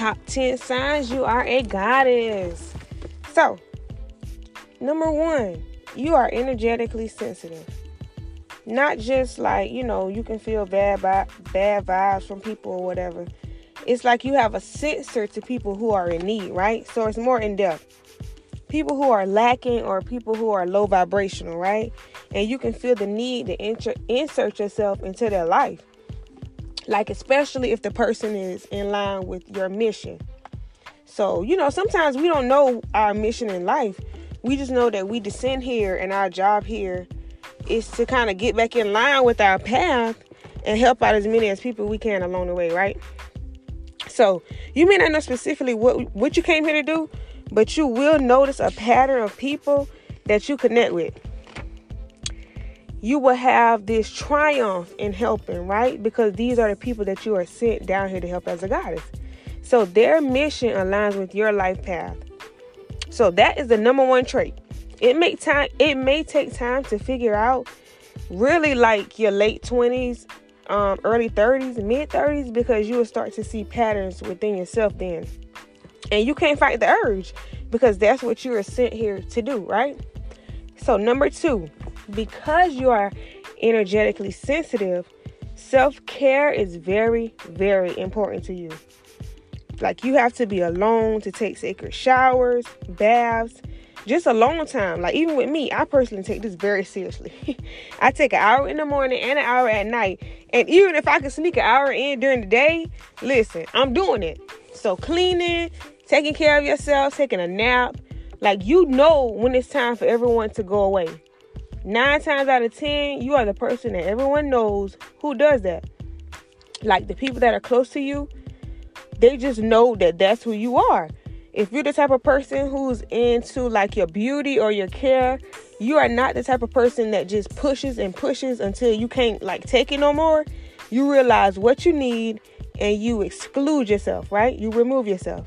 top 10 signs you are a goddess. So, number one, you are energetically sensitive. Not just like, you know, you can feel bad, bad vibes from people or whatever. It's like you have a sensor to people who are in need, right? So it's more in depth. People who are lacking or people who are low vibrational, right? And you can feel the need to insert, insert yourself into their life. Like, especially if the person is in line with your mission. So, you know, sometimes we don't know our mission in life. We just know that we descend here and our job here is to kind of get back in line with our path and help out as many as people we can along the way, right? So you may not know specifically what what you came here to do, but you will notice a pattern of people that you connect with. You will have this triumph in helping, right? Because these are the people that you are sent down here to help as a goddess. So their mission aligns with your life path. So that is the number one trait. It may time it may take time to figure out really like your late 20s um, early 30s, mid 30s, because you will start to see patterns within yourself then. And you can't fight the urge because that's what you are sent here to do, right? So, number two, because you are energetically sensitive, self care is very, very important to you. Like, you have to be alone to take sacred showers, baths, just a long time. Like even with me, I personally take this very seriously. I take an hour in the morning and an hour at night. And even if I can sneak an hour in during the day, listen, I'm doing it. So cleaning, taking care of yourself, taking a nap, like you know when it's time for everyone to go away. Nine times out of ten, you are the person that everyone knows who does that. Like the people that are close to you, they just know that that's who you are if you're the type of person who's into like your beauty or your care, you are not the type of person that just pushes and pushes until you can't like take it no more. You realize what you need and you exclude yourself, right? You remove yourself.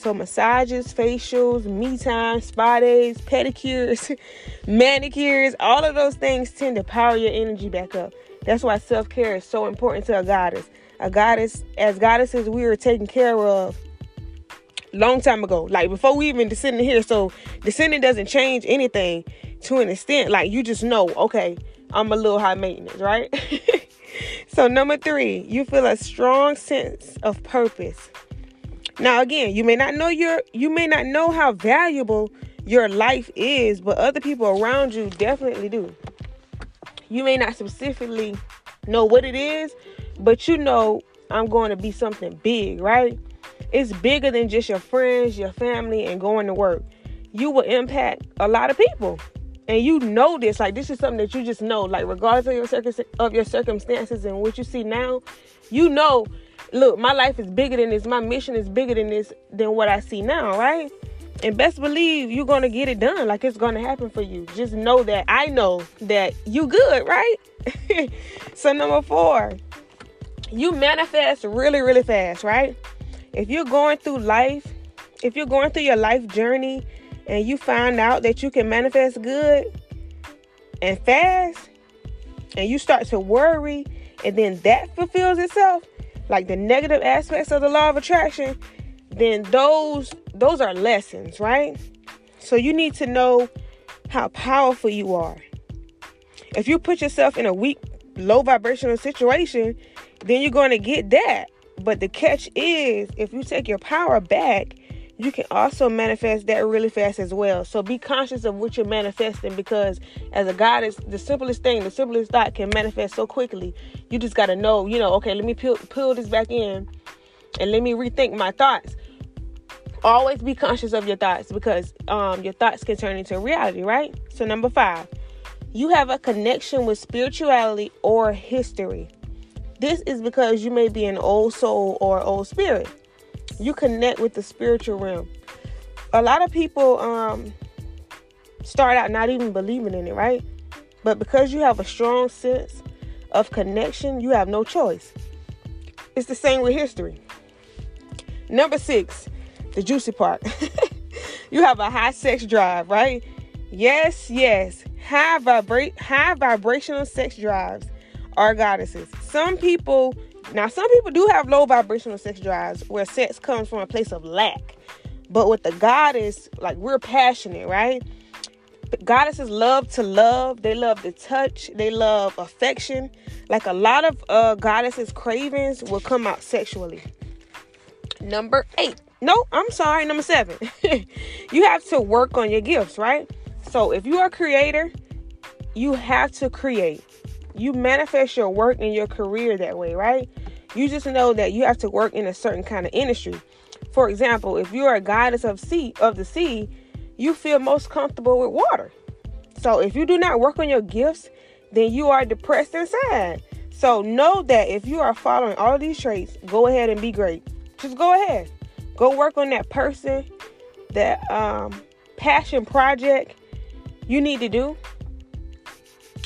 So massages, facials, me time, spa days, pedicures, manicures, all of those things tend to power your energy back up. That's why self-care is so important to a goddess. A goddess, as goddesses, we are taken care of long time ago. Like before we even descended here. So descending doesn't change anything to an extent. Like you just know, okay, I'm a little high maintenance, right? so number three, you feel a strong sense of purpose. Now again, you may not know your you may not know how valuable your life is, but other people around you definitely do. You may not specifically know what it is, but you know I'm going to be something big, right? It's bigger than just your friends, your family, and going to work. You will impact a lot of people. And you know this, like this is something that you just know, like regardless of your circum- of your circumstances and what you see now, you know, look, my life is bigger than this, my mission is bigger than this than what I see now, right? And best believe you're gonna get it done, like it's gonna happen for you. Just know that I know that you good, right? so number four, you manifest really, really fast, right? if you're going through life, if you're going through your life journey and you find out that you can manifest good and fast, and you start to worry, and then that fulfills itself, like the negative aspects of the law of attraction, then those those are lessons, right? So you need to know how powerful you are. If you put yourself in a weak, low vibrational situation, then you're going to get that. But the catch is if you take your power back, you can also manifest that really fast as well. So be conscious of what you're manifesting because as a goddess, the simplest thing, the simplest thought can manifest so quickly. You just got to know, you know, okay, let me pull, pull this back in and let me rethink my thoughts. Always be conscious of your thoughts because um, your thoughts can turn into reality, right? So, number five, you have a connection with spirituality or history. This is because you may be an old soul or old spirit. You connect with the spiritual realm. A lot of people um, start out not even believing in it, right? But because you have a strong sense of connection, you have no choice. It's the same with history. Number six, the juicy part. you have a high sex drive, right? Yes, yes. High vibrate high vibrational sex drives are goddesses. Some people Now, some people do have low vibrational sex drives where sex comes from a place of lack. But with the goddess, like we're passionate, right? goddesses love to love. They love to touch. They love affection. Like a lot of uh, goddesses' cravings will come out sexually. Number eight. No, I'm sorry. Number seven. you have to work on your gifts, right? So if you are a creator, you have to create. You manifest your work and your career that way, right? You just know that you have to work in a certain kind of industry. For example, if you are a goddess of sea of the sea, you feel most comfortable with water. So if you do not work on your gifts, then you are depressed and sad. So know that if you are following all these traits, go ahead and be great. Just go ahead. Go work on that person, that um, passion project you need to do,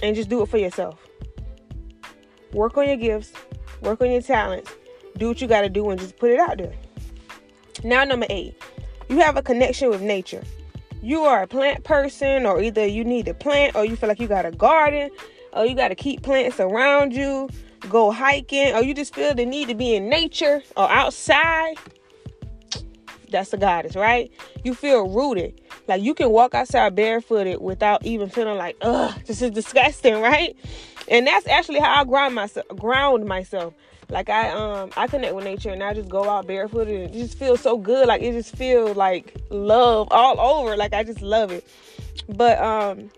and just do it for yourself. Work on your gifts, work on your talents, do what you got to do, and just put it out there. Now, number eight, you have a connection with nature. You are a plant person, or either you need to plant, or you feel like you got a garden, or you got to keep plants around you, go hiking, or you just feel the need to be in nature or outside. That's the goddess, right? You feel rooted. Like you can walk outside barefooted without even feeling like, ugh, this is disgusting, right? And that's actually how I ground myself ground myself. Like I um I connect with nature and I just go out barefooted and it just feels so good. Like it just feels like love all over. Like I just love it. But um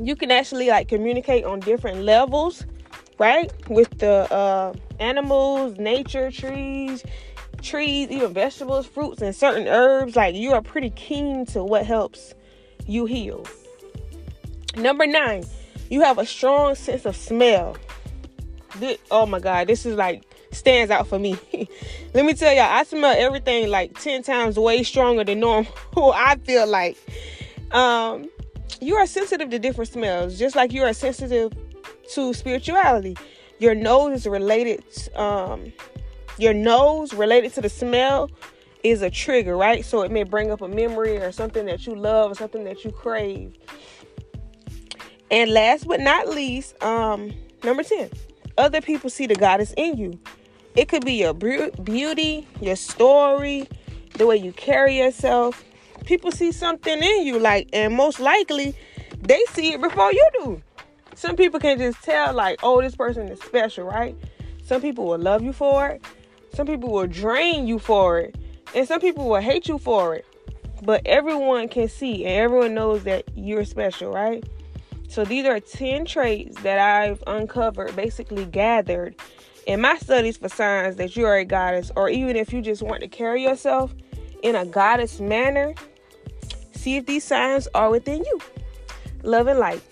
you can actually like communicate on different levels, right? With the uh animals, nature, trees, trees, even vegetables, fruits, and certain herbs. Like you are pretty keen to what helps you heal. Number nine, you have a strong sense of smell this, oh my god, this is like stands out for me. Let me tell y'all, I smell everything like 10 times way stronger than normal. I feel like um you are sensitive to different smells, just like you are sensitive to spirituality. Your nose is related um your nose related to the smell is a trigger, right? So it may bring up a memory or something that you love or something that you crave. And last but not least, um number 10 other people see the goddess in you. It could be your beauty, your story, the way you carry yourself. People see something in you, like, and most likely they see it before you do. Some people can just tell, like, oh, this person is special, right? Some people will love you for it. Some people will drain you for it. And some people will hate you for it. But everyone can see and everyone knows that you're special, right? So these are 10 traits that I've uncovered, basically gathered in my studies for signs that you are a goddess, or even if you just want to carry yourself in a goddess manner, see if these signs are within you. Love and light.